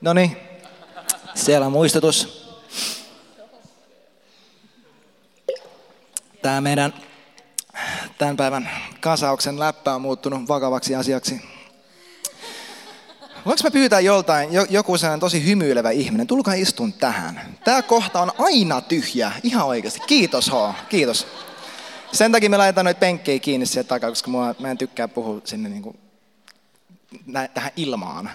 No niin, siellä on muistutus. Tämä meidän tämän päivän kasauksen läppä on muuttunut vakavaksi asiaksi. Voinko mä pyytää joltain, joku sellainen tosi hymyilevä ihminen, tulkaa istun tähän. Tämä kohta on aina tyhjä, ihan oikeasti. Kiitos H, kiitos. Sen takia me laitetaan noita penkkejä kiinni sieltä takaa, koska mä en tykkää puhua sinne niin kuin, tähän ilmaan.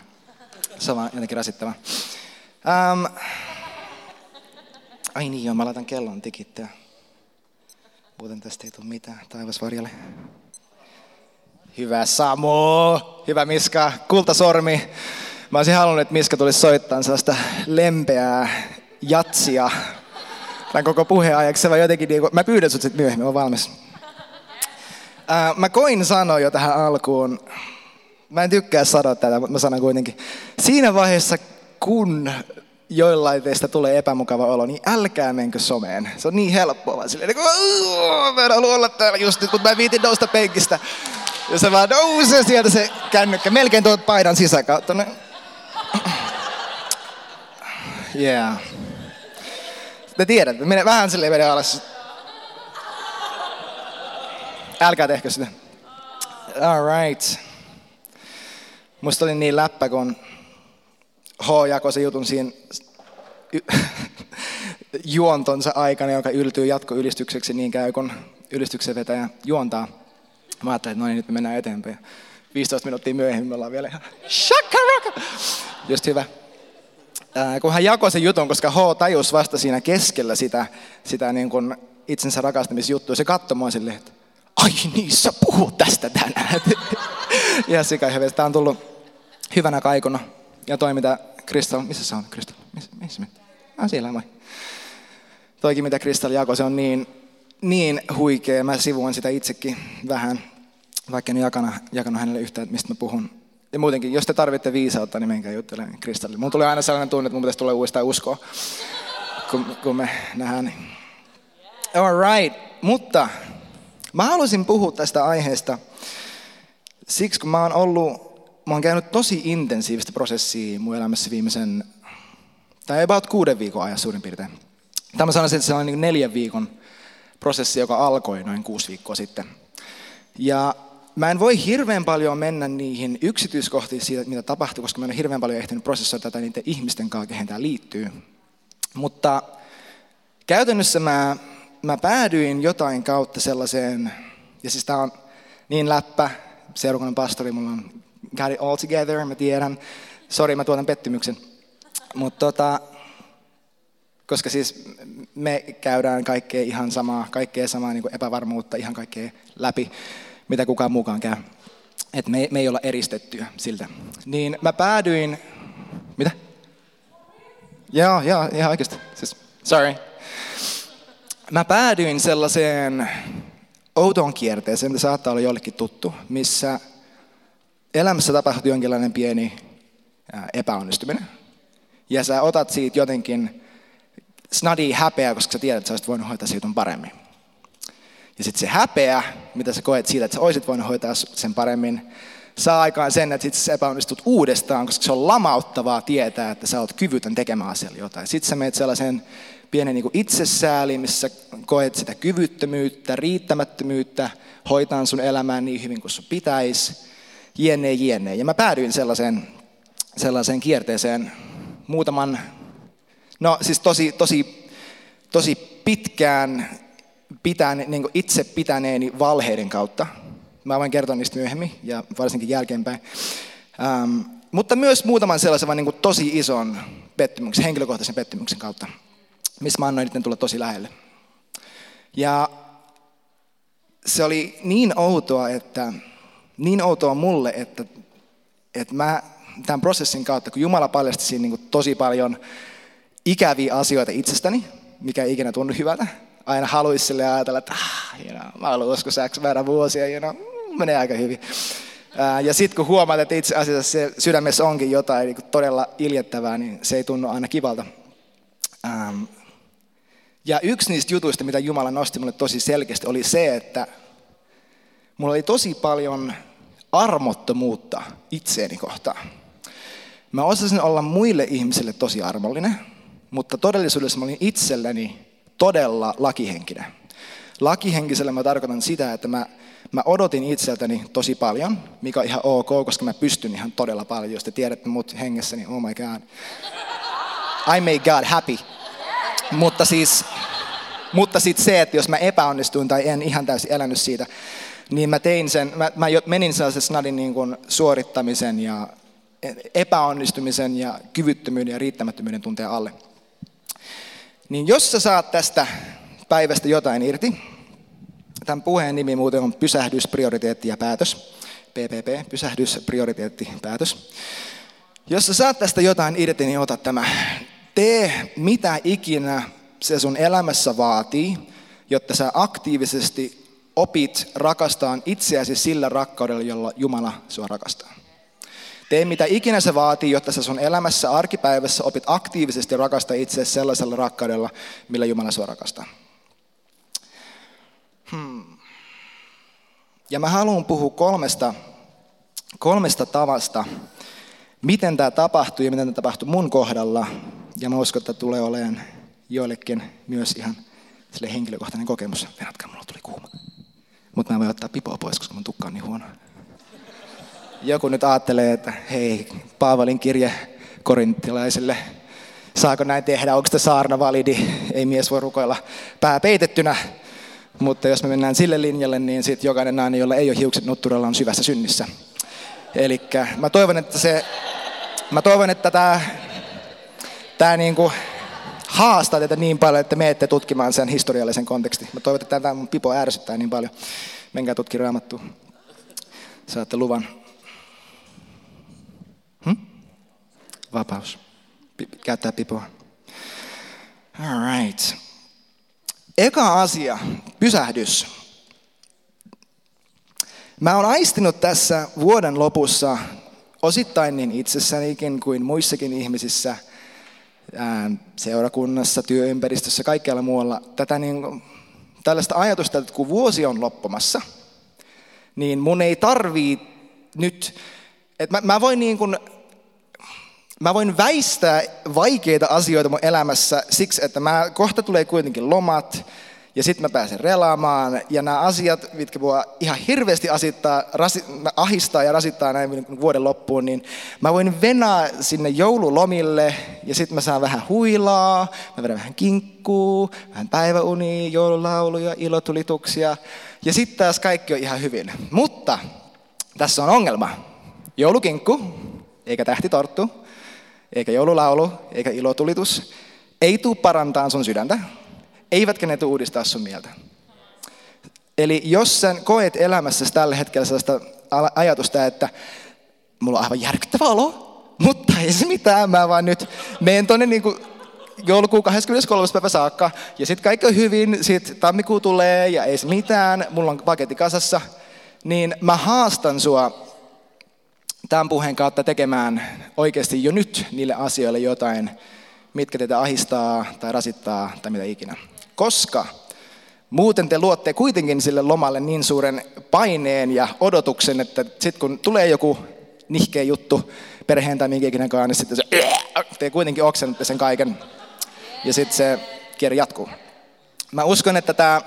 Se vaan jotenkin rasittava. Um, ai niin joo, mä laitan kellon tikittää. Muuten tästä ei tule mitään. Taivas varjalle. Hyvä Samu, hyvä Miska, kultasormi. Mä olisin halunnut, että Miska tulisi soittaa sellaista lempeää jatsia tämän koko puheen ajaksi. Vai jotenkin, niin mä pyydän sut sitten myöhemmin, mä valmis. Ää, mä koin sanoa jo tähän alkuun, mä en tykkää sanoa tätä, mutta mä sanon kuitenkin. Siinä vaiheessa, kun joillain teistä tulee epämukava olo, niin älkää menkö someen. Se on niin helppoa vaan silleen, niin mä en halua olla täällä just nyt, mutta mä viitin nousta penkistä. Ja se vaan nousee sieltä se kännykkä, melkein tuot paidan sisäkautta. Yeah. Te tiedätte, menee vähän silleen menee alas. Älkää tehkö sitä. All right. Musta oli niin läppä, kun H jakoi se jutun siinä juontonsa aikana, joka yltyy jatkoylistykseksi niin käy, kun ylistyksen vetäjä juontaa. Mä ajattelin, että no niin, nyt me mennään eteenpäin. 15 minuuttia myöhemmin me ollaan vielä ihan shakaraka. Just hyvä. Kun hän jakoi sen jutun, koska H tajus vasta siinä keskellä sitä, sitä niin kuin itsensä rakastamisjuttua, se katsoi mua silleen, että ai niin, sä puhut tästä tänään. ja sika Tämä on tullut hyvänä kaikuna. Ja toi mitä Kristal, missä se on Kristal? Missä, missä me? Ah, siellä moi. Toikin mitä Kristal jakoi, se on niin, niin huikea. Mä sivuan sitä itsekin vähän, vaikka en jakana, jakanut hänelle yhtään, mistä mä puhun. Ja muutenkin, jos te tarvitte viisautta, niin menkää juttelemaan Kristallille. Mulla tulee aina sellainen tunne, että mun pitäisi tulla uudestaan uskoa, kun, kun me nähdään. All right, mutta mä haluaisin puhua tästä aiheesta siksi, kun mä oon ollut, mä oon käynyt tosi intensiivistä prosessia mun elämässä viimeisen, tai about kuuden viikon ajan suurin piirtein. Tämä sanoisin, että se on niin neljän viikon prosessi, joka alkoi noin kuusi viikkoa sitten. Ja mä en voi hirveän paljon mennä niihin yksityiskohtiin siitä, mitä tapahtuu, koska mä en ole hirveän paljon ehtinyt prosessoida tätä niiden ihmisten kanssa, kehen tämä liittyy. Mutta käytännössä mä, mä päädyin jotain kautta sellaiseen, ja siis tämä on niin läppä, seurakunnan pastori, mulla on got it all together, mä tiedän. Sori, mä tuotan pettymyksen. Mutta tota, koska siis me käydään kaikkea ihan samaa, kaikkea samaa niin epävarmuutta, ihan kaikkea läpi, mitä kukaan mukaan käy. Että me, me ei olla eristettyä siltä. Niin mä päädyin, mitä? Joo, joo, ihan oikeasti. Siis, sorry. Mä päädyin sellaiseen outoon kierteeseen, mitä saattaa olla jollekin tuttu, missä elämässä tapahtuu jonkinlainen pieni epäonnistuminen. Ja sä otat siitä jotenkin snadi häpeä, koska sä tiedät, että sä olisit voinut hoitaa siitä paremmin. Ja sitten se häpeä, mitä sä koet siitä, että sä olisit voinut hoitaa sen paremmin, saa aikaan sen, että sitten sä epäonnistut uudestaan, koska se on lamauttavaa tietää, että sä oot kyvytön tekemään asialle jotain. Sitten sä menet sellaisen pienen niin itsesääliin, missä koet sitä kyvyttömyyttä, riittämättömyyttä, hoitaa sun elämään niin hyvin kuin sun pitäisi, jenne jenne. Ja mä päädyin sellaiseen, sellaiseen kierteeseen muutaman, no siis tosi, tosi, tosi pitkään pitän, niin itse pitäneeni valheiden kautta. Mä voin kertoa niistä myöhemmin ja varsinkin jälkeenpäin. Ähm, mutta myös muutaman sellaisen niin kuin tosi ison pettymyksen, henkilökohtaisen pettymyksen kautta, missä mä annoin niiden tulla tosi lähelle. Ja se oli niin outoa, että niin outoa mulle, että, että mä tämän prosessin kautta, kun Jumala paljasti siinä niin kuin tosi paljon ikäviä asioita itsestäni, mikä ei ikinä tunnu hyvältä. Aina haluaisi sille ajatella, että ah, you know, mä olen uskossa X määrä vuosia, you know, menee aika hyvin. Ja sitten kun huomaat, että itse asiassa se sydämessä onkin jotain niin todella iljettävää, niin se ei tunnu aina kivalta. Ja yksi niistä jutuista, mitä Jumala nosti mulle tosi selkeästi, oli se, että mulla oli tosi paljon armottomuutta itseeni kohtaan. Mä osasin olla muille ihmisille tosi armollinen, mutta todellisuudessa mä olin itselleni todella lakihenkinen. Lakihenkisellä mä tarkoitan sitä, että mä, mä odotin itseltäni tosi paljon, mikä on ihan ok, koska mä pystyn ihan todella paljon. Jos te tiedätte mut hengessä, niin oh my god. I made God happy. Mutta siis, mutta sitten se, että jos mä epäonnistuin tai en ihan täysin elänyt siitä, niin mä tein sen, mä, mä menin sellaisen snadin niin kuin suorittamisen ja epäonnistumisen ja kyvyttömyyden ja riittämättömyyden tunteen alle. Niin jos sä saat tästä päivästä jotain irti, tämän puheen nimi muuten on pysähdys, prioriteetti ja päätös. PPP, pysähdys, prioriteetti, päätös. Jos sä saat tästä jotain irti, niin ota tämä. Tee mitä ikinä se sun elämässä vaatii, jotta sä aktiivisesti opit rakastaan itseäsi sillä rakkaudella, jolla Jumala sua rakastaa. Tee mitä ikinä se vaatii, jotta sä sun elämässä arkipäivässä opit aktiivisesti rakastaa itseäsi sellaisella rakkaudella, millä Jumala sua rakastaa. Hmm. Ja mä haluan puhua kolmesta, kolmesta tavasta, miten tämä tapahtuu ja miten tämä tapahtuu mun kohdalla. Ja mä uskon, että tulee olemaan joillekin myös ihan sille henkilökohtainen kokemus. Venatkaa, mulla tuli kuuma. Mutta mä voin ottaa pipoa pois, koska mun tukka on niin huono. Joku nyt ajattelee, että hei, Paavalin kirje korinttilaisille, saako näin tehdä, onko sitä saarna validi, ei mies voi rukoilla pää peitettynä. Mutta jos me mennään sille linjalle, niin sitten jokainen nainen, jolla ei ole hiukset nutturalla, on syvässä synnissä. Eli mä toivon, että se, mä toivon, että tämä, tämä niinku haastaa teitä niin paljon, että menette tutkimaan sen historiallisen kontekstin. Mä toivon, että tämä mun pipo ärsyttää niin paljon. Menkää tutki raamattua. Saatte luvan. Hmm? Vapaus. P- käyttää pipoa. All right. Eka asia, pysähdys. Mä oon aistinut tässä vuoden lopussa osittain niin itsessänikin kuin muissakin ihmisissä, seurakunnassa, työympäristössä, kaikkialla muualla, tätä niin, tällaista ajatusta, että kun vuosi on loppumassa, niin mun ei tarvii nyt, että mä, mä voin niin kuin Mä voin väistää vaikeita asioita mun elämässä siksi, että mä kohta tulee kuitenkin lomat ja sitten mä pääsen relaamaan. Ja nämä asiat, mitkä voi ihan hirveästi asittaa, rasi, ahistaa ja rasittaa näin vuoden loppuun, niin mä voin venää sinne joululomille ja sitten mä saan vähän huilaa, mä vedän vähän kinkkuu, vähän päiväunia, joululauluja, ilotulituksia. Ja sitten taas kaikki on ihan hyvin. Mutta tässä on ongelma. Joulukinkku, eikä tähtitorttu, eikä joululaulu, eikä ilotulitus, ei tule parantaa sun sydäntä, eivätkä ne tule uudistaa sun mieltä. Eli jos sä koet elämässä tällä hetkellä sellaista ajatusta, että mulla on aivan järkyttävä olo, mutta ei se mitään, mä vaan nyt menen tonne niin kuin joulukuun 23. päivä saakka, ja sitten kaikki on hyvin, sitten tammikuu tulee, ja ei se mitään, mulla on paketti kasassa, niin mä haastan sua tämän puheen kautta tekemään oikeasti jo nyt niille asioille jotain, mitkä teitä ahistaa tai rasittaa tai mitä ikinä. Koska muuten te luotte kuitenkin sille lomalle niin suuren paineen ja odotuksen, että sitten kun tulee joku nihkeä juttu perheen tai minkä ikinä niin sitten se, te kuitenkin oksennatte sen kaiken ja sitten se kierre jatkuu. Mä uskon, että tämä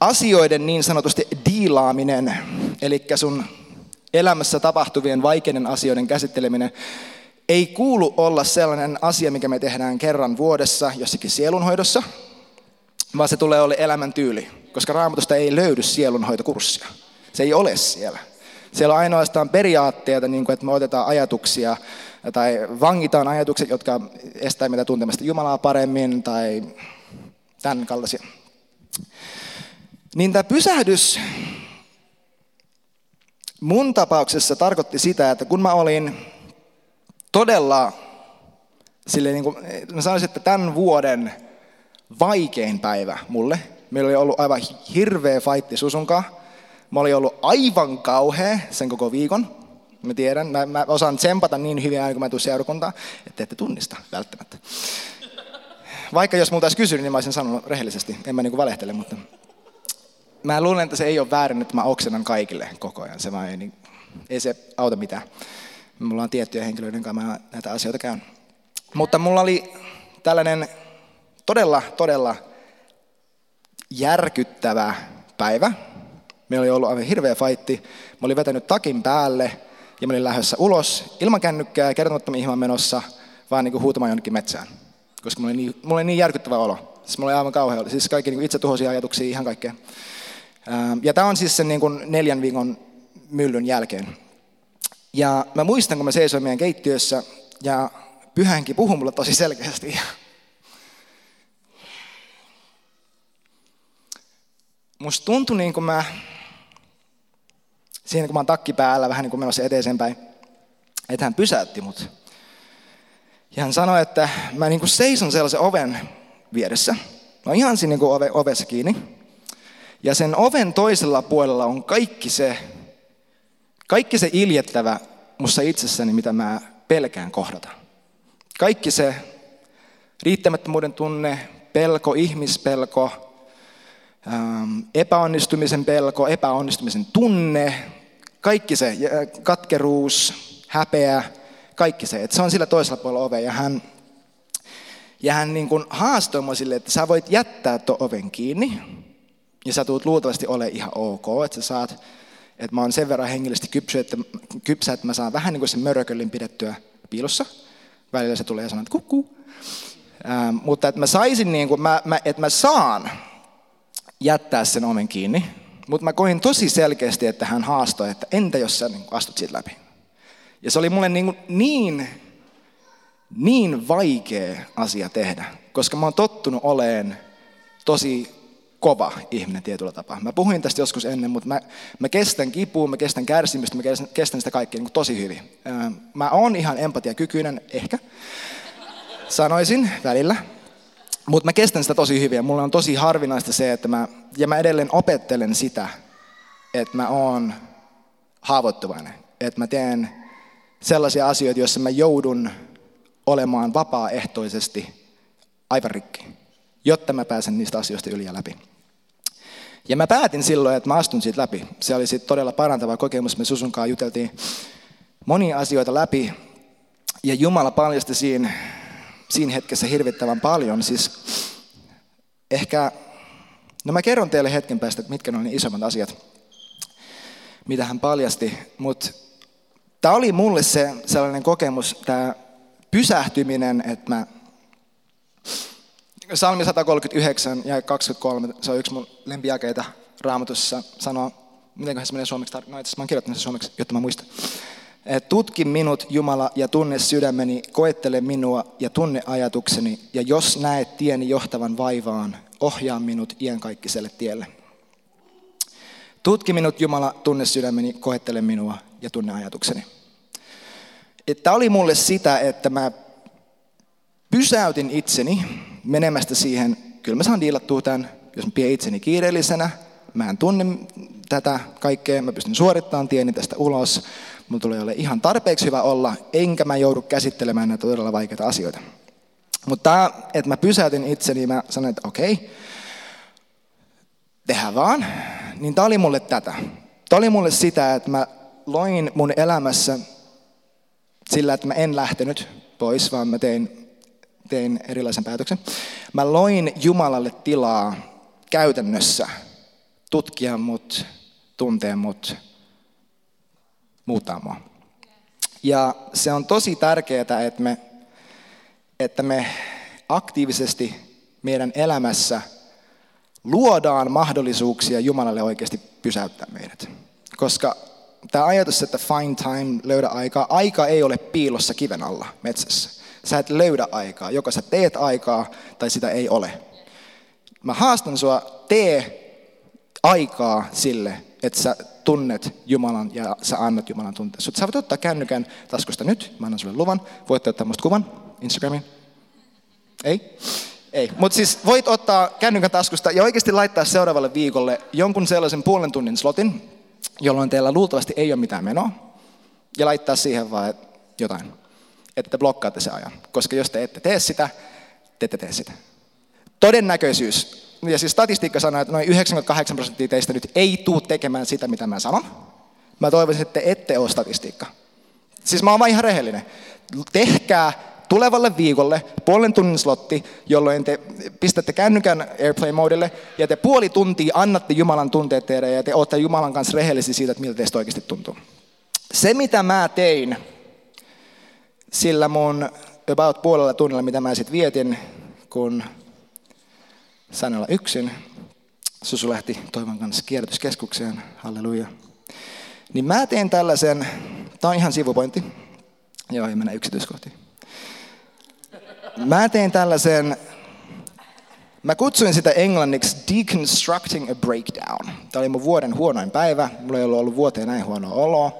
asioiden niin sanotusti diilaaminen, eli sun elämässä tapahtuvien vaikeiden asioiden käsitteleminen ei kuulu olla sellainen asia, mikä me tehdään kerran vuodessa jossakin sielunhoidossa, vaan se tulee olla elämäntyyli, koska raamatusta ei löydy sielunhoitokurssia. Se ei ole siellä. Siellä on ainoastaan periaatteita, niin kuin, että me otetaan ajatuksia tai vangitaan ajatukset, jotka estää meitä tuntemasta Jumalaa paremmin tai tämän kaltaisia. Niin tämä pysähdys mun tapauksessa tarkoitti sitä, että kun mä olin todella, sille niin kuin, mä sanoisin, että tämän vuoden vaikein päivä mulle. Meillä oli ollut aivan hirveä fightti Susunkaan. Mä olin ollut aivan kauhea sen koko viikon. Mä tiedän, mä, mä osaan tsempata niin hyvin aina, kun mä tuun seurakuntaan, että ette tunnista välttämättä. Vaikka jos multa olisi kysynyt, niin mä olisin sanonut rehellisesti. En mä niin kuin valehtele, mutta mä luulen, että se ei ole väärin, että mä oksennan kaikille koko ajan. Se vaan ei, niin, ei se auta mitään. Mulla on tiettyjä henkilöitä, joiden kanssa mä näitä asioita käyn. Mutta mulla oli tällainen todella, todella järkyttävä päivä. Meillä oli ollut aivan hirveä faitti. Mä olin vetänyt takin päälle ja mä olin lähdössä ulos ilman kännykkää, kertomattomia ihman menossa, vaan niin kuin huutamaan jonnekin metsään. Koska mulla oli niin, mulla oli niin järkyttävä olo. Siis mulla oli aivan kauhea. Siis kaikki niin itsetuhoisia ajatuksia, ihan kaikkea. Ähm, ja tämä on siis sen niin kuin neljän viikon myllyn jälkeen. Ja mä muistan, kun mä seisoin meidän keittiössä ja pyhänkin puhui mulle tosi selkeästi. Musta tuntui niin kuin mä, siinä kun mä oon takki päällä, vähän niin kuin menossa eteenpäin, että hän pysäytti mut. Ja hän sanoi, että mä niin kuin seison sellaisen oven vieressä. Oon ihan siinä niin kuin ove, ovessa kiinni. Ja sen oven toisella puolella on kaikki se, kaikki se iljettävä musta itsessäni, mitä mä pelkään kohdata. Kaikki se riittämättömyyden tunne, pelko, ihmispelko, ähm, epäonnistumisen pelko, epäonnistumisen tunne, kaikki se, katkeruus, häpeä, kaikki se. Että se on sillä toisella puolella ovea ja hän, ja hän niin kuin haastoi mua sille, että sä voit jättää tuon oven kiinni ja sä tulet luultavasti ole ihan ok, että sä saat, että mä oon sen verran hengellisesti kypsä, että, kypsä, että mä saan vähän niin kuin sen mörököllin pidettyä piilossa. Välillä se tulee ja sanoo, että kukkuu. Ähm, mutta että mä saisin niin kuin, mä, mä, että mä saan jättää sen oven kiinni, mutta mä koin tosi selkeästi, että hän haastoi, että entä jos sä niin astut siitä läpi. Ja se oli mulle niin, niin, niin vaikea asia tehdä, koska mä oon tottunut oleen tosi kova ihminen tietyllä tapaa. Mä puhuin tästä joskus ennen, mutta mä, mä kestän kipua, mä kestän kärsimystä, mä kestän, kestän sitä kaikkea niin tosi hyvin. Mä oon ihan empatiakykyinen, ehkä, sanoisin välillä. Mutta mä kestän sitä tosi hyvin ja mulla on tosi harvinaista se, että mä, ja mä edelleen opettelen sitä, että mä oon haavoittuvainen. Että mä teen sellaisia asioita, joissa mä joudun olemaan vapaaehtoisesti aivan rikki, jotta mä pääsen niistä asioista yli ja läpi. Ja mä päätin silloin, että mä astun siitä läpi. Se oli sitten todella parantava kokemus. Me Susunkaan juteltiin monia asioita läpi. Ja Jumala paljasti siinä, siinä hetkessä hirvittävän paljon. Siis ehkä, no mä kerron teille hetken päästä, että mitkä ne oli ne isommat asiat, mitä hän paljasti. Mutta tämä oli mulle se sellainen kokemus, tämä pysähtyminen, että mä Salmi 139 ja 23, se on yksi mun lempijakeita raamatussa, sanoo, miten se menee suomeksi, no itse mä oon kirjoittanut sen suomeksi, jotta mä muistan. Tutki minut, Jumala, ja tunne sydämeni, koettele minua ja tunne ajatukseni, ja jos näet tieni johtavan vaivaan, ohjaa minut iänkaikkiselle tielle. Tutki minut, Jumala, tunne sydämeni, koettele minua ja tunne ajatukseni. Tämä oli mulle sitä, että mä pysäytin itseni menemästä siihen, kyllä mä saan diilattua tämän, jos mä pidän itseni kiireellisenä, mä en tunne tätä kaikkea, mä pystyn suorittamaan tieni tästä ulos, mulla tulee ole ihan tarpeeksi hyvä olla, enkä mä joudu käsittelemään näitä todella vaikeita asioita. Mutta että mä pysäytin itseni, mä sanoin, että okei, tehdään vaan, niin tää oli mulle tätä. Tää oli mulle sitä, että mä loin mun elämässä sillä, että mä en lähtenyt pois, vaan mä tein tein erilaisen päätöksen. Mä loin Jumalalle tilaa käytännössä tutkia mut, tuntea mut, muuttaa mua. Ja se on tosi tärkeää, että me, että me aktiivisesti meidän elämässä luodaan mahdollisuuksia Jumalalle oikeasti pysäyttää meidät. Koska tämä ajatus, että find time, löydä aikaa, aika ei ole piilossa kiven alla metsässä. Sä et löydä aikaa. Joko sä teet aikaa tai sitä ei ole. Mä haastan sua, tee aikaa sille, että sä tunnet Jumalan ja sä annat Jumalan tuntea. Sut sä voit ottaa kännykän taskusta nyt, mä annan sulle luvan. Voitte ottaa musta kuvan Instagramiin. Ei? Ei, mutta siis voit ottaa kännykän taskusta ja oikeasti laittaa seuraavalle viikolle jonkun sellaisen puolen tunnin slotin, jolloin teillä luultavasti ei ole mitään menoa, ja laittaa siihen vaan jotain, että te blokkaatte se ajan. Koska jos te ette tee sitä, te ette tee sitä. Todennäköisyys, ja siis statistiikka sanoo, että noin 98 prosenttia teistä nyt ei tule tekemään sitä, mitä mä sanon. Mä toivoisin, että te ette ole statistiikka. Siis mä oon vaan ihan rehellinen. Tehkää tulevalle viikolle puolen tunnin slotti, jolloin te pistätte kännykän airplay-modille ja te puoli tuntia annatte Jumalan tunteet teille ja te olette Jumalan kanssa rehellisiä siitä, että miltä teistä oikeasti tuntuu. Se, mitä mä tein sillä mun about puolella tunnilla, mitä mä sitten vietin, kun sain olla yksin, Susu lähti Toivon kanssa kierrätyskeskukseen, halleluja. Niin mä teen tällaisen, tää on ihan sivupointti, joo ei mennä yksityiskohtiin. Mä tein tällaisen, mä kutsuin sitä englanniksi deconstructing a breakdown. Tämä oli mun vuoden huonoin päivä, mulla ei ollut ollut vuoteen näin huonoa oloa.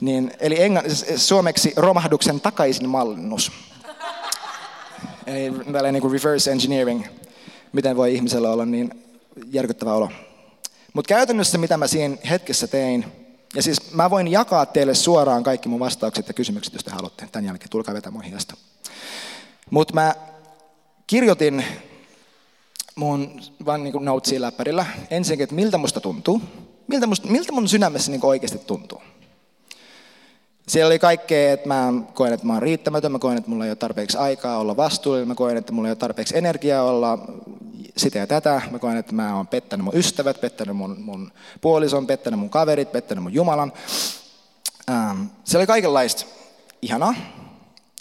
Niin, eli engl- suomeksi romahduksen takaisin mallinnus. Eli tällainen niin kuin reverse engineering, miten voi ihmisellä olla niin järkyttävä olo. Mutta käytännössä mitä mä siinä hetkessä tein, ja siis mä voin jakaa teille suoraan kaikki mun vastaukset ja kysymykset, jos te haluatte. Tämän jälkeen tulkaa vetämään hiasta. Mutta mä kirjoitin mun vaan niin notesiin läppärillä ensinnäkin, että miltä musta tuntuu, miltä, musta, miltä mun sydämessä niin oikeasti tuntuu. Siellä oli kaikkea, että mä koen, että mä oon riittämätön, mä koen, että mulla ei ole tarpeeksi aikaa olla vastuullinen, mä koen, että mulla ei ole tarpeeksi energiaa olla sitä ja tätä, mä koen, että mä oon pettänyt mun ystävät, pettänyt mun, mun puolison, pettänyt mun kaverit, pettänyt mun Jumalan. Ähm, se oli kaikenlaista ihanaa.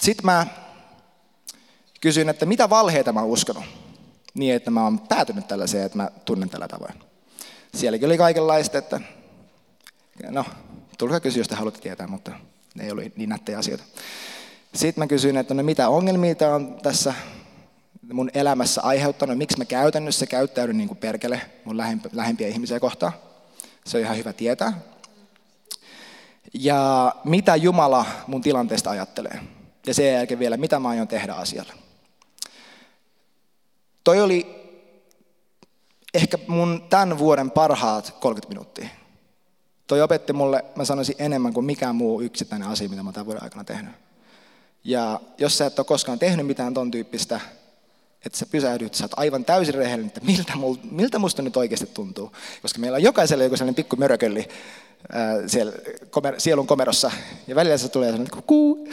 Sitten mä kysyin, että mitä valheita mä oon uskonut, niin että mä oon päätynyt tällaiseen, että mä tunnen tällä tavoin. Sielläkin oli kaikenlaista, että no, tulkaa kysyä, jos te haluatte tietää, mutta ne ei ollut niin nättejä asioita. Sitten mä kysyin, että no mitä ongelmia tämä on tässä mun elämässä aiheuttanut, miksi mä käytännössä käyttäydyn niin kuin perkele mun lähempiä ihmisiä kohtaan. Se on ihan hyvä tietää. Ja mitä Jumala mun tilanteesta ajattelee. Ja sen jälkeen vielä, mitä mä aion tehdä asialle. Toi oli ehkä mun tämän vuoden parhaat 30 minuuttia. Toi opetti mulle, mä sanoisin, enemmän kuin mikään muu yksittäinen asia, mitä mä tämän vuoden aikana tehnyt. Ja jos sä et ole koskaan tehnyt mitään ton tyyppistä, että sä pysähdyt, sä oot aivan täysin rehellinen, että miltä, mul, miltä musta nyt oikeasti tuntuu. Koska meillä on jokaisella joku sellainen pikku mörökölli ää, siellä komer, sielun komerossa, ja välillä se tulee sellainen kuu,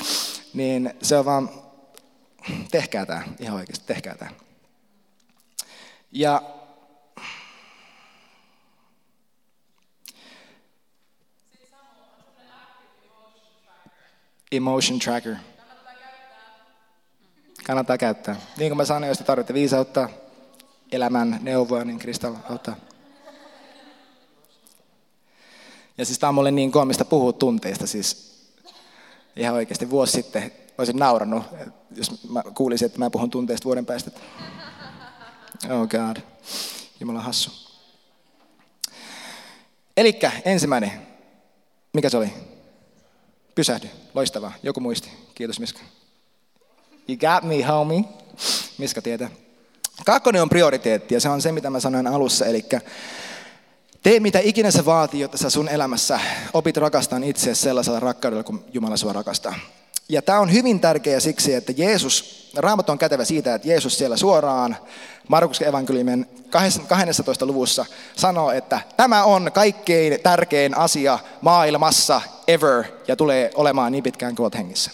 niin se on vaan, tehkää tämä, ihan oikeasti, tehkää tämä. Ja Emotion tracker. Kannattaa käyttää. Niin kuin mä sanoin, jos te tarvitsette viisautta, elämän neuvoa, niin Kristal auttaa. Ja siis tämä on mulle niin koomista puhua tunteista. Siis ihan oikeasti vuosi sitten olisin naurannut, jos mä kuulisin, että mä puhun tunteista vuoden päästä. Oh God. Jumala hassu. Elikkä ensimmäinen. Mikä se oli? Pysähdy. Loistavaa. Joku muisti. Kiitos Miska. You got me, homie. Miska tietää. Kakkonen on prioriteetti ja se on se, mitä mä sanoin alussa. Eli tee mitä ikinä se vaatii, jotta sä sun elämässä opit rakastamaan itseäsi sellaisella rakkaudella, kun Jumala sua rakastaa. Ja tämä on hyvin tärkeä siksi, että Jeesus, Raamattu on kätevä siitä, että Jeesus siellä suoraan Markuksen evankeliumin 12. luvussa sanoo, että tämä on kaikkein tärkein asia maailmassa ever ja tulee olemaan niin pitkään kuin olet hengissä.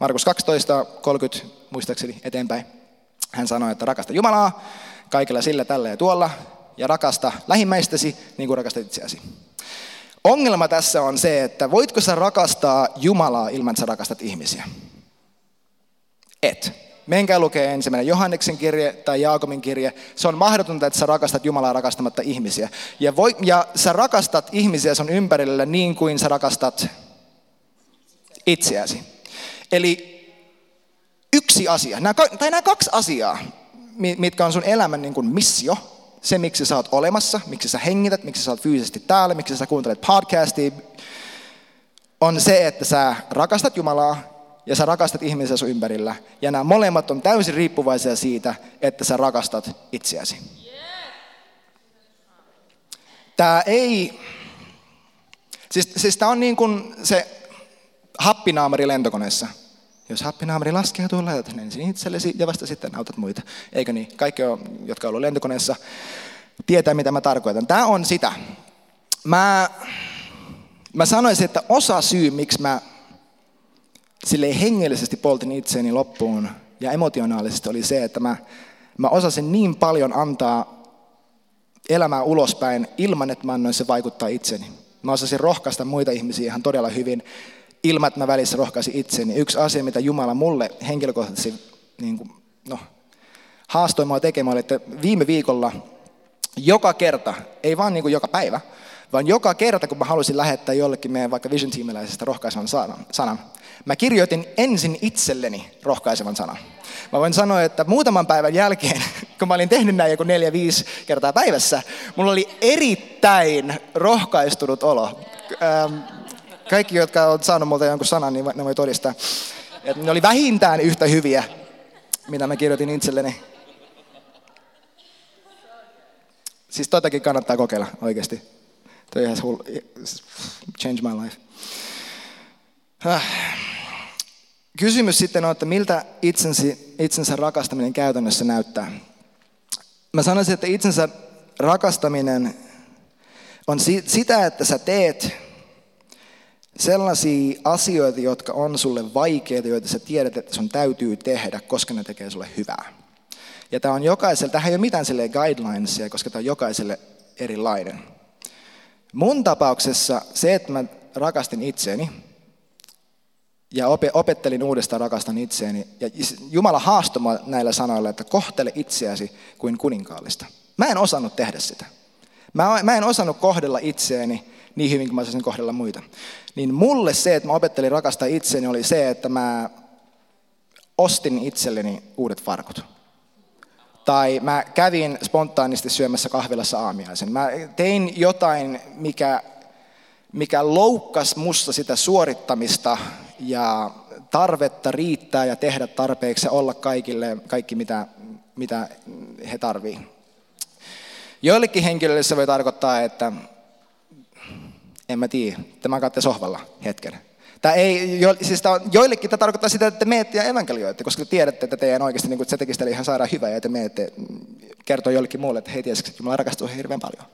Markus 12, 30 muistaakseni eteenpäin. Hän sanoi, että rakasta Jumalaa kaikilla sillä, tällä ja tuolla ja rakasta lähimmäistäsi niin kuin rakastat itseäsi. Ongelma tässä on se, että voitko sä rakastaa Jumalaa ilman, että sä rakastat ihmisiä? Et. Menkää lukee ensimmäinen Johanneksen kirje tai Jaakobin kirje. Se on mahdotonta, että sä rakastat Jumalaa rakastamatta ihmisiä. Ja, voi, ja sä rakastat ihmisiä sun ympärillä niin kuin sä rakastat itseäsi. Eli yksi asia, nämä, tai nämä kaksi asiaa, mitkä on sun elämän niin kuin missio, se miksi sä oot olemassa, miksi sä hengität, miksi sä oot fyysisesti täällä, miksi sä kuuntelet podcastia, on se, että sä rakastat Jumalaa ja sä rakastat ihmisiä sun ympärillä. Ja nämä molemmat on täysin riippuvaisia siitä, että sä rakastat itseäsi. Tämä ei, siis, siis tämä on niin kuin se happinaamari lentokoneessa. Jos happinaamari laskeutuu, laitat ensin itsellesi ja vasta sitten autat muita. Eikö niin? Kaikki, jotka ovat lentokoneessa, tietää mitä mä tarkoitan. Tämä on sitä. Mä, mä sanoisin, että osa syy, miksi mä sille hengellisesti poltin itseäni loppuun ja emotionaalisesti oli se, että mä, mä osasin niin paljon antaa elämää ulospäin ilman, että mä annoin se vaikuttaa itseni. Mä osasin rohkaista muita ihmisiä ihan todella hyvin ilman, että mä välissä rohkaisin itseni. Yksi asia, mitä Jumala mulle henkilökohtaisesti niin kuin, no, haastoi mua tekemään, oli, että viime viikolla joka kerta, ei vaan niin kuin joka päivä, vaan joka kerta, kun mä halusin lähettää jollekin meidän vaikka Vision Teamiläisestä rohkaisevan sanan, mä kirjoitin ensin itselleni rohkaisevan sanan. Mä voin sanoa, että muutaman päivän jälkeen, kun mä olin tehnyt näin joku neljä, viisi kertaa päivässä, mulla oli erittäin rohkaistunut olo. Ähm, kaikki, jotka ovat saanut multa jonkun sanan, niin ne voi todistaa. Että ne oli vähintään yhtä hyviä, mitä mä kirjoitin itselleni. Siis totakin kannattaa kokeilla oikeasti. Toi ihan. Change my life. Kysymys sitten on, että miltä itsensä, itsensä rakastaminen käytännössä näyttää. Mä sanoisin, että itsensä rakastaminen on sitä, että sä teet sellaisia asioita, jotka on sulle vaikeita, joita sä tiedät, että sun täytyy tehdä, koska ne tekee sulle hyvää. Ja tämä on jokaiselle, tähän ei ole mitään sille guidelinesia, koska tämä on jokaiselle erilainen. Mun tapauksessa se, että mä rakastin itseäni ja opettelin uudestaan rakastan itseäni, ja Jumala haastoi näillä sanoilla, että kohtele itseäsi kuin kuninkaallista. Mä en osannut tehdä sitä. Mä, en osannut kohdella itseäni niin hyvin kuin mä osasin kohdella muita. Niin mulle se, että mä opettelin rakastaa itseäni, oli se, että mä ostin itselleni uudet farkut. Tai mä kävin spontaanisti syömässä kahvilassa aamiaisen. Mä tein jotain, mikä, mikä loukkas musta sitä suorittamista ja tarvetta riittää ja tehdä tarpeeksi olla kaikille kaikki, mitä, mitä he tarvii. Joillekin henkilöille se voi tarkoittaa, että en mä tiedä, että mä sohvalla hetken. Tämä ei, jo, siis tämä joillekin tämä tarkoittaa sitä, että te meette ja evankelioitte, koska te tiedätte, että teidän oikeasti niin kuin, se tekisi teille ihan sairaan hyvää ja te meette kertoo jollekin muulle, että hei, tiesikö, Jumala rakastuu hirveän paljon.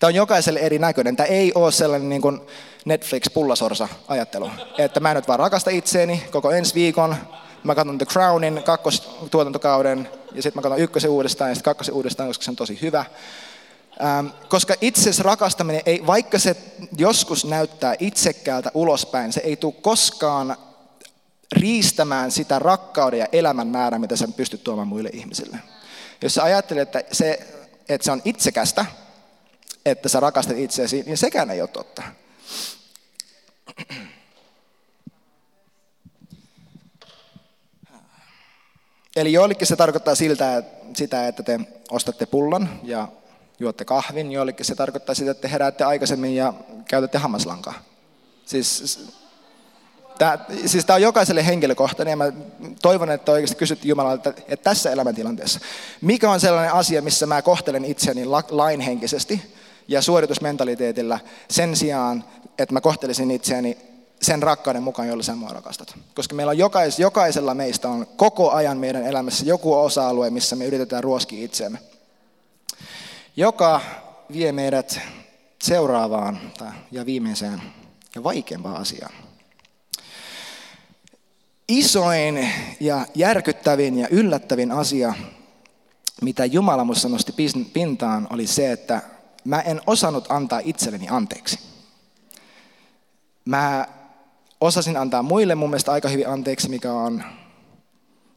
Tämä on jokaiselle eri näköinen. Tämä ei ole sellainen niin kuin Netflix-pullasorsa-ajattelu, että mä nyt vaan rakasta itseäni koko ensi viikon, mä katson The Crownin kakkostuotantokauden ja sitten mä katson ykkösen uudestaan ja sitten kakkosen uudestaan, koska se on tosi hyvä. Ähm, koska itses rakastaminen, ei, vaikka se joskus näyttää itsekkäältä ulospäin, se ei tule koskaan riistämään sitä rakkauden ja elämän määrää, mitä sä pystyt tuomaan muille ihmisille. Jos sä ajattelet, että se, että se on itsekästä, että sä rakastat itseäsi, niin sekään ei ole totta. Eli joillekin se tarkoittaa siltä, sitä, että te ostatte pullon ja juotte kahvin, joillekin se tarkoittaa sitä, että te heräätte aikaisemmin ja käytätte hammaslankaa. Siis, tämä, siis tämä on jokaiselle henkilökohtainen ja mä toivon, että oikeasti kysyt Jumalalta, että, että tässä elämäntilanteessa, mikä on sellainen asia, missä mä kohtelen itseäni lainhenkisesti ja suoritusmentaliteetillä sen sijaan, että mä kohtelisin itseäni sen rakkauden mukaan, jolla sä mua rakastat. Koska meillä on jokais, jokaisella meistä on koko ajan meidän elämässä joku osa-alue, missä me yritetään ruoskia itseämme joka vie meidät seuraavaan ja viimeiseen ja vaikeampaan asiaan. Isoin ja järkyttävin ja yllättävin asia, mitä Jumala minussa nosti pintaan, oli se, että mä en osannut antaa itselleni anteeksi. Mä osasin antaa muille mun mielestä aika hyvin anteeksi, mikä on,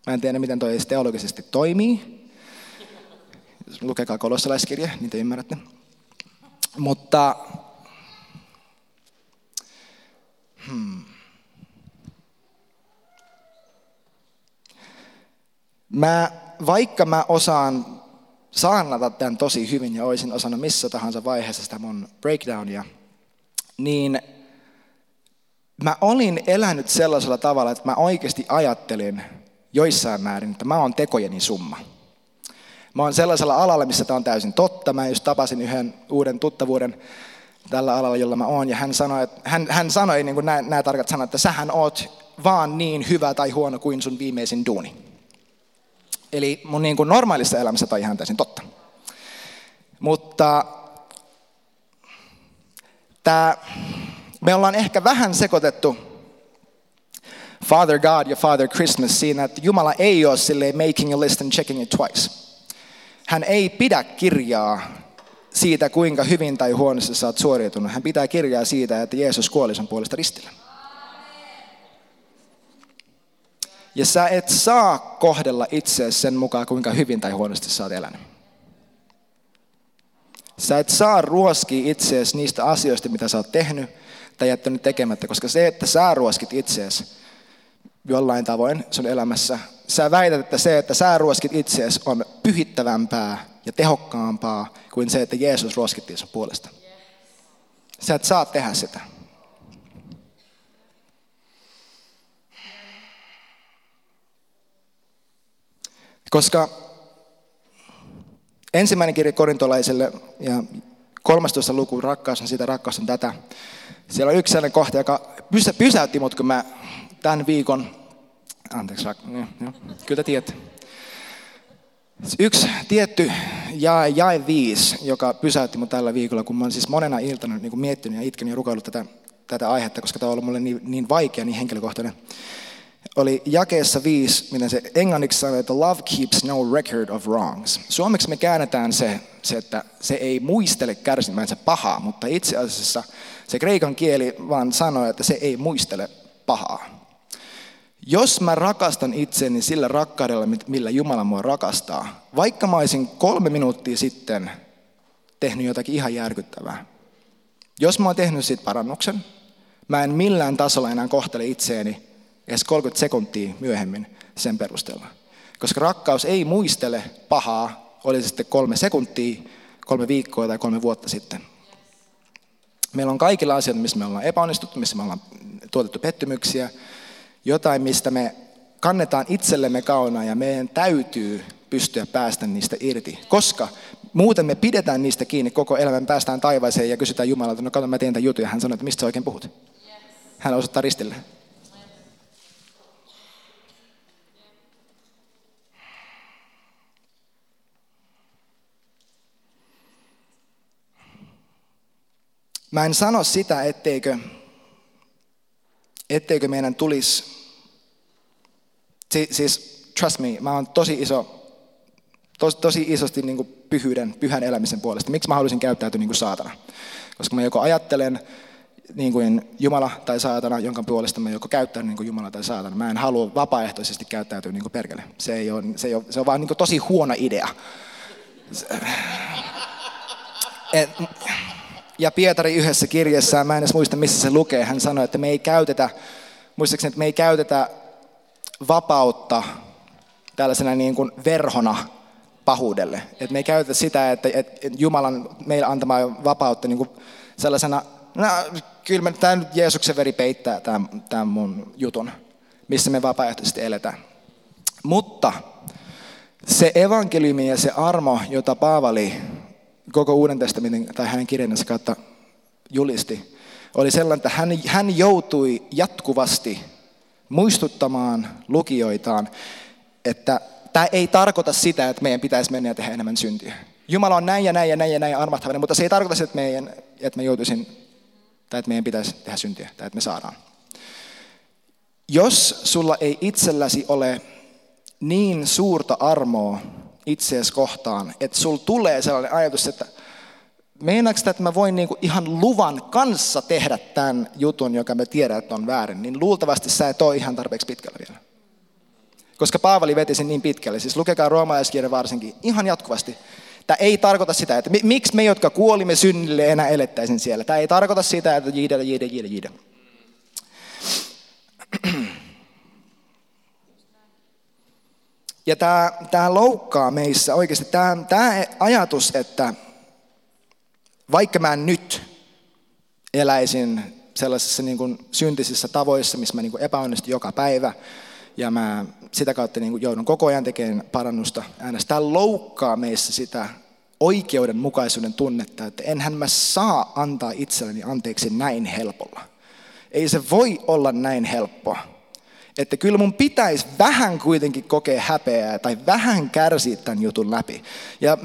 mä en tiedä miten toi teologisesti toimii, lukekaa kolossalaiskirja, niin te ymmärrätte. Mutta hmm. mä, vaikka mä osaan saannata tämän tosi hyvin ja olisin osannut missä tahansa vaiheessa sitä mun breakdownia, niin mä olin elänyt sellaisella tavalla, että mä oikeasti ajattelin joissain määrin, että mä oon tekojeni summa. Mä oon sellaisella alalla, missä tämä on täysin totta. Mä just tapasin yhden uuden tuttavuuden tällä alalla, jolla mä oon, ja hän sanoi, että, hän, hän sanoi niin kuin nämä, nämä tarkat sanat, että sähän oot vaan niin hyvä tai huono kuin sun viimeisin duuni. Eli mun niin kuin normaalissa elämässä on ihan täysin totta. Mutta tämä, me ollaan ehkä vähän sekoitettu Father God ja Father Christmas siinä, että Jumala ei ole silleen making a list and checking it twice. Hän ei pidä kirjaa siitä, kuinka hyvin tai huonosti sä oot suoriutunut. Hän pitää kirjaa siitä, että Jeesus kuoli sun puolesta ristillä. Ja sä et saa kohdella itseäsi sen mukaan, kuinka hyvin tai huonosti sä oot elänyt. Sä et saa ruoskia itseäsi niistä asioista, mitä sä oot tehnyt tai jättänyt tekemättä, koska se, että sä ruoskit itseäsi jollain tavoin sun elämässä, sä väität, että se, että sä ruoskit itseäsi on pyhittävämpää ja tehokkaampaa kuin se, että Jeesus ruoskittiin sun puolesta. Sä et saa tehdä sitä. Koska ensimmäinen kirja korintolaisille ja 13 luku, rakkaus on sitä, rakkaus on tätä. Siellä on yksi sellainen kohta, joka pysä, pysäytti mut, kun mä tämän viikon, anteeksi, rak, niin, joo, kyllä tiedät. Yksi tietty jae, jae viisi, joka pysäytti mut tällä viikolla, kun mä olen siis monena iltana niin kuin miettinyt ja itkenyt ja rukoillut tätä, tätä aihetta, koska tämä on ollut mulle niin, niin vaikea, niin henkilökohtainen oli jakeessa viisi, miten se englanniksi sanoi, että love keeps no record of wrongs. Suomeksi me käännetään se, se, että se ei muistele kärsimänsä pahaa, mutta itse asiassa se kreikan kieli vaan sanoo, että se ei muistele pahaa. Jos mä rakastan itseni sillä rakkaudella, millä Jumala mua rakastaa, vaikka mä olisin kolme minuuttia sitten tehnyt jotakin ihan järkyttävää. Jos mä oon tehnyt siitä parannuksen, mä en millään tasolla enää kohtele itseäni edes 30 sekuntia myöhemmin sen perusteella. Koska rakkaus ei muistele pahaa, oli se sitten kolme sekuntia, kolme viikkoa tai kolme vuotta sitten. Meillä on kaikilla asioita, missä me ollaan epäonnistuttu, missä me ollaan tuotettu pettymyksiä, jotain, mistä me kannetaan itsellemme kaunaa ja meidän täytyy pystyä päästä niistä irti. Koska muuten me pidetään niistä kiinni koko elämän, päästään taivaaseen ja kysytään Jumalalta, no kato mä teen tämän jutun ja hän sanoo, että mistä sä oikein puhut. Hän osoittaa ristille. Mä en sano sitä, etteikö, etteikö meidän tulisi, siis trust me, mä oon tosi iso, tos, tosi isosti niin pyhyyden, pyhän elämisen puolesta. Miksi mä haluaisin käyttäytyä niin kuin saatana? Koska mä joko ajattelen niin kuin Jumala tai saatana, jonka puolesta mä joko käyttäydyn niin kuin Jumala tai saatana. Mä en halua vapaaehtoisesti käyttäytyä niin kuin perkele. Se, ei ole, se, ei ole, se on vaan niin kuin tosi huono idea. Et, ja Pietari yhdessä kirjassaan, mä en edes muista missä se lukee, hän sanoi, että me ei käytetä, muistaakseni, että me ei käytetä vapautta tällaisena niin kuin verhona pahuudelle. Että me ei käytetä sitä, että, että Jumalan meillä antamaa vapautta niin kuin sellaisena, no kyllä tämä nyt Jeesuksen veri peittää tämän, tämän mun jutun, missä me vapaaehtoisesti eletään. Mutta se evankeliumi ja se armo, jota Paavali koko Uuden testamentin tai hänen kirjansa kautta julisti, oli sellainen, että hän, hän joutui jatkuvasti muistuttamaan lukijoitaan, että tämä ei tarkoita sitä, että meidän pitäisi mennä ja tehdä enemmän syntiä. Jumala on näin ja näin ja näin ja näin armahtavainen, mutta se ei tarkoita sitä, että, meidän, että me joutuisin, tai että meidän pitäisi tehdä syntiä, tai että me saadaan. Jos sulla ei itselläsi ole niin suurta armoa itseäsi kohtaan, että sul tulee sellainen ajatus, että meinaatko sitä, että mä voin niinku ihan luvan kanssa tehdä tämän jutun, joka me tiedän, että on väärin, niin luultavasti sä et ole ihan tarpeeksi pitkällä vielä. Koska Paavali veti sen niin pitkälle, siis lukekaa roomalaiskirja varsinkin, ihan jatkuvasti. Tämä ei tarkoita sitä, että miksi me, jotka kuolimme synnille, enää elettäisin siellä. Tämä ei tarkoita sitä, että jide, jide, jide, jide. Ja tämä, tämä loukkaa meissä oikeasti, tämä, tämä ajatus, että vaikka mä nyt eläisin sellaisissa niin kuin syntisissä tavoissa, missä mä niin kuin epäonnistun joka päivä, ja mä sitä kautta niin kuin joudun koko ajan tekemään parannusta äänestä. Tämä loukkaa meissä sitä oikeudenmukaisuuden tunnetta, että enhän mä saa antaa itselleni anteeksi näin helpolla. Ei se voi olla näin helppoa. Että kyllä mun pitäisi vähän kuitenkin kokea häpeää tai vähän kärsiä tämän jutun läpi. Ja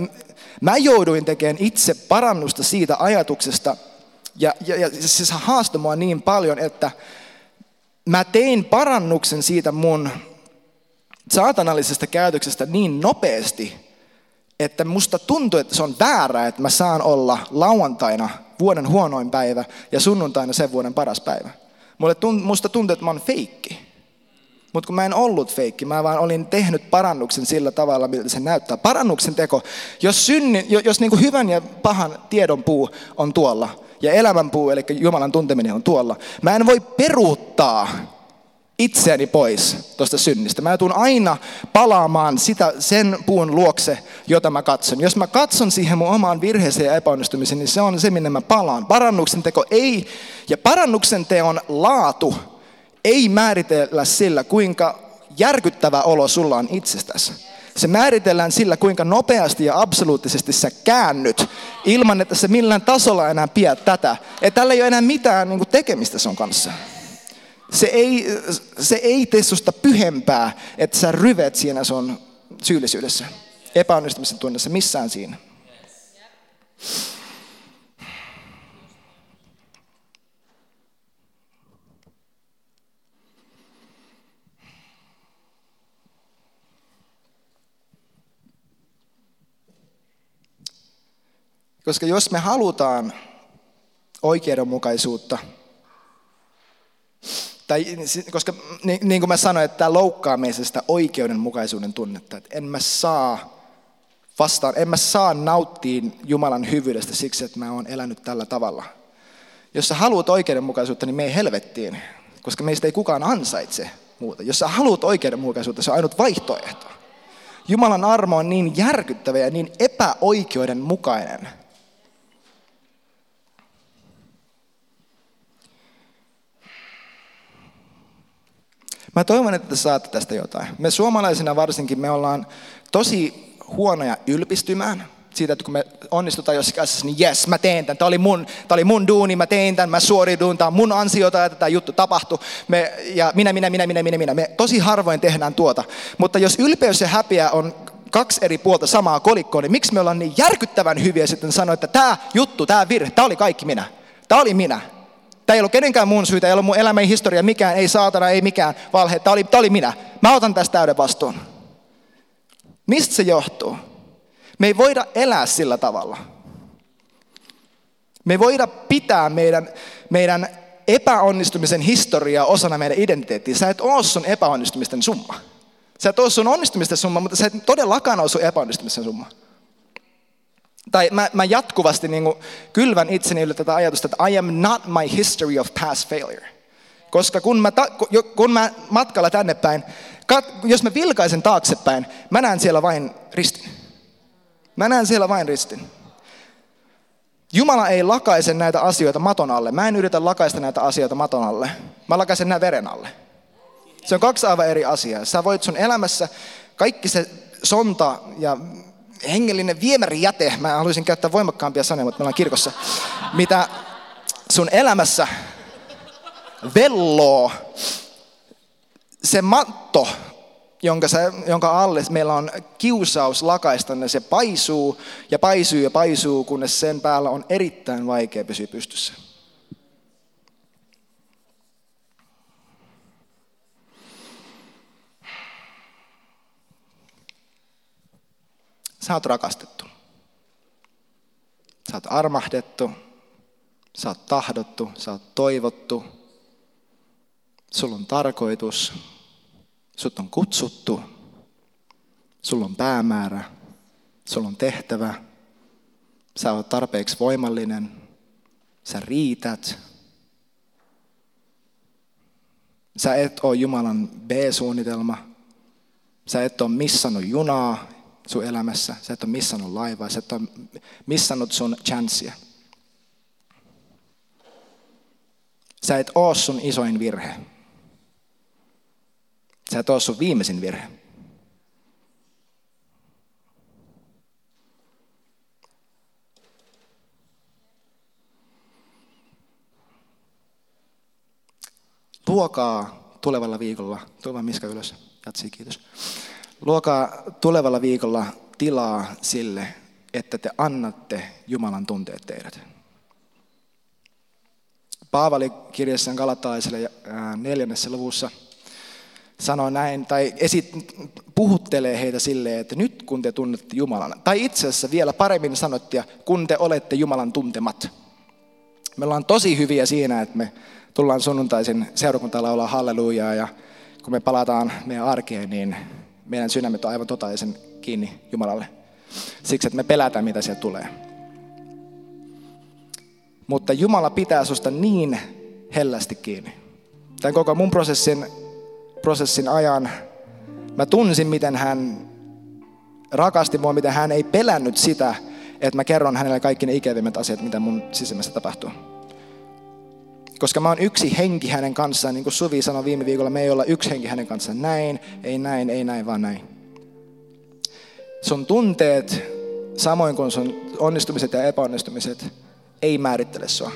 mä jouduin tekemään itse parannusta siitä ajatuksesta, ja, ja, ja se haastoi mua niin paljon, että mä tein parannuksen siitä mun saatanallisesta käytöksestä niin nopeasti, että musta tuntui, että se on väärä, että mä saan olla lauantaina vuoden huonoin päivä ja sunnuntaina sen vuoden paras päivä. Mulle tunt, musta tuntui, että mä oon feikki. Mutta kun mä en ollut feikki, mä vaan olin tehnyt parannuksen sillä tavalla, miltä se näyttää. Parannuksen teko, jos, synni, jos niin kuin hyvän ja pahan tiedon puu on tuolla, ja elämän puu, eli Jumalan tunteminen on tuolla, mä en voi peruuttaa itseäni pois tuosta synnistä. Mä tuun aina palaamaan sitä, sen puun luokse, jota mä katson. Jos mä katson siihen mun omaan virheeseen ja epäonnistumiseen, niin se on se, minne mä palaan. Parannuksen teko ei, ja parannuksen teon laatu ei määritellä sillä, kuinka järkyttävä olo sulla on itsestäsi. Se määritellään sillä, kuinka nopeasti ja absoluuttisesti sä käännyt, ilman että sä millään tasolla enää pidät tätä. Että tällä ei ole enää mitään niin tekemistä sun kanssa. Se ei, se ei tee susta pyhempää, että sä ryvet siinä sun syyllisyydessä, epäonnistumisen tunnessa, missään siinä. Koska jos me halutaan oikeudenmukaisuutta, tai, koska niin, niin kuin mä sanoin, että tämä loukkaa meissä sitä oikeudenmukaisuuden tunnetta, että en mä saa vastaan, en mä saa nauttia Jumalan hyvyydestä siksi, että mä oon elänyt tällä tavalla. Jos sä haluat oikeudenmukaisuutta, niin me helvettiin, koska meistä ei kukaan ansaitse muuta. Jos sä haluat oikeudenmukaisuutta, se on ainut vaihtoehto. Jumalan armo on niin järkyttävä ja niin epäoikeudenmukainen, Mä toivon, että te saatte tästä jotain. Me suomalaisina varsinkin, me ollaan tosi huonoja ylpistymään siitä, että kun me onnistutaan jossakin asiassa, niin jes, mä teen tämän. Tämä oli mun, tämä oli mun duuni, mä tein tämän, mä suoriudun, tämä on mun ansiota, että tämä juttu tapahtui. Me, ja minä, minä, minä, minä, minä, minä. Me tosi harvoin tehdään tuota. Mutta jos ylpeys ja häpeä on kaksi eri puolta samaa kolikkoa, niin miksi me ollaan niin järkyttävän hyviä sitten sanoa, että tämä juttu, tämä virhe, tämä oli kaikki minä. Tämä oli minä. Tämä ei ollut kenenkään mun syytä, ei ollut mun elämän historia, mikään, ei saatana, ei mikään valhe. Tämä oli, tämä oli minä. Mä otan tästä täyden vastuun. Mistä se johtuu? Me ei voida elää sillä tavalla. Me ei voida pitää meidän, meidän epäonnistumisen historiaa osana meidän identiteettiä. Sä et ole sun epäonnistumisten summa. Sä et ole sun onnistumisten summa, mutta sä et todellakaan ole sun epäonnistumisen summa tai mä, mä jatkuvasti niin kuin kylvän itseni yllä tätä ajatusta, että I am not my history of past failure. Koska kun mä, ta, kun mä matkalla tänne päin, kat, jos mä vilkaisen taaksepäin, mä näen siellä vain ristin. Mä näen siellä vain ristin. Jumala ei lakaise näitä asioita maton alle. Mä en yritä lakaista näitä asioita maton alle. Mä lakaisen nämä veren alle. Se on kaksi aivan eri asiaa. Sä voit sun elämässä kaikki se sonta ja hengellinen viemärijäte, mä haluaisin käyttää voimakkaampia sanoja, mutta me ollaan kirkossa, mitä sun elämässä velloo, se matto, jonka, se, jonka alle meillä on kiusaus lakaista, niin se paisuu ja paisuu ja paisuu, kunnes sen päällä on erittäin vaikea pysyä pystyssä. Sä oot rakastettu. Sä oot armahdettu. Sä oot tahdottu. Sä oot toivottu. Sulla on tarkoitus. Sut on kutsuttu. Sulla on päämäärä. Sulla on tehtävä. Sä oot tarpeeksi voimallinen. Sä riität. Sä et ole Jumalan B-suunnitelma. Sä et ole missannut junaa sun elämässä, sä et ole missannut laivaa, sä et ole missannut sun chanssia. Sä et oo sun isoin virhe. Sä et oo sun viimeisin virhe. Luokaa tulevalla viikolla, tuo vaan miska ylös, jatsi, kiitos. Luokaa tulevalla viikolla tilaa sille, että te annatte Jumalan tunteet teidät. Paavali kirjassaan Galataiselle neljännessä luvussa sanoo näin, tai esit, puhuttelee heitä silleen, että nyt kun te tunnette Jumalan, tai itse asiassa vielä paremmin sanottia, kun te olette Jumalan tuntemat. Me ollaan tosi hyviä siinä, että me tullaan sunnuntaisin seurakuntaan laulaa hallelujaa ja kun me palataan meidän arkeen, niin meidän sydämet on aivan totaalisen kiinni Jumalalle. Siksi, että me pelätään, mitä sieltä tulee. Mutta Jumala pitää susta niin hellästi kiinni. Tämän koko mun prosessin, prosessin ajan mä tunsin, miten hän rakasti mua, miten hän ei pelännyt sitä, että mä kerron hänelle kaikki ne ikävimmät asiat, mitä mun sisimmässä tapahtuu. Koska mä oon yksi henki hänen kanssaan, niin kuin Suvi sanoi viime viikolla, me ei olla yksi henki hänen kanssaan. Näin, ei näin, ei näin, vaan näin. Sun tunteet, samoin kuin sun onnistumiset ja epäonnistumiset, ei määrittele sua.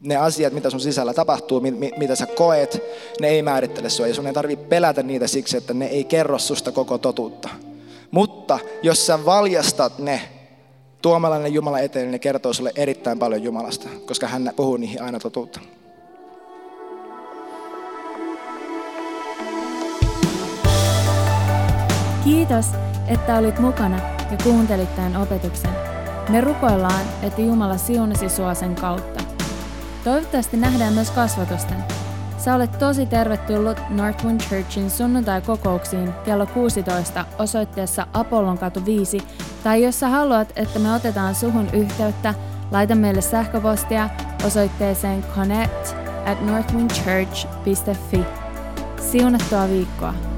Ne asiat, mitä sun sisällä tapahtuu, mitä sä koet, ne ei määrittele sua. Ja sun ei tarvitse pelätä niitä siksi, että ne ei kerro susta koko totuutta. Mutta jos sä valjastat ne, tuomalla ne Jumala eteen, niin ne kertoo sulle erittäin paljon Jumalasta, koska hän puhuu niihin aina totuutta. Kiitos, että olit mukana ja kuuntelit tämän opetuksen. Me rukoillaan, että Jumala siunasi sua sen kautta. Toivottavasti nähdään myös kasvatusten. Sä olet tosi tervetullut Northwind Churchin sunnuntai-kokouksiin kello 16 osoitteessa Apollon katu 5, tai jos sä haluat, että me otetaan suhun yhteyttä, laita meille sähköpostia osoitteeseen connect at northwindchurch.fi. Siunattua viikkoa!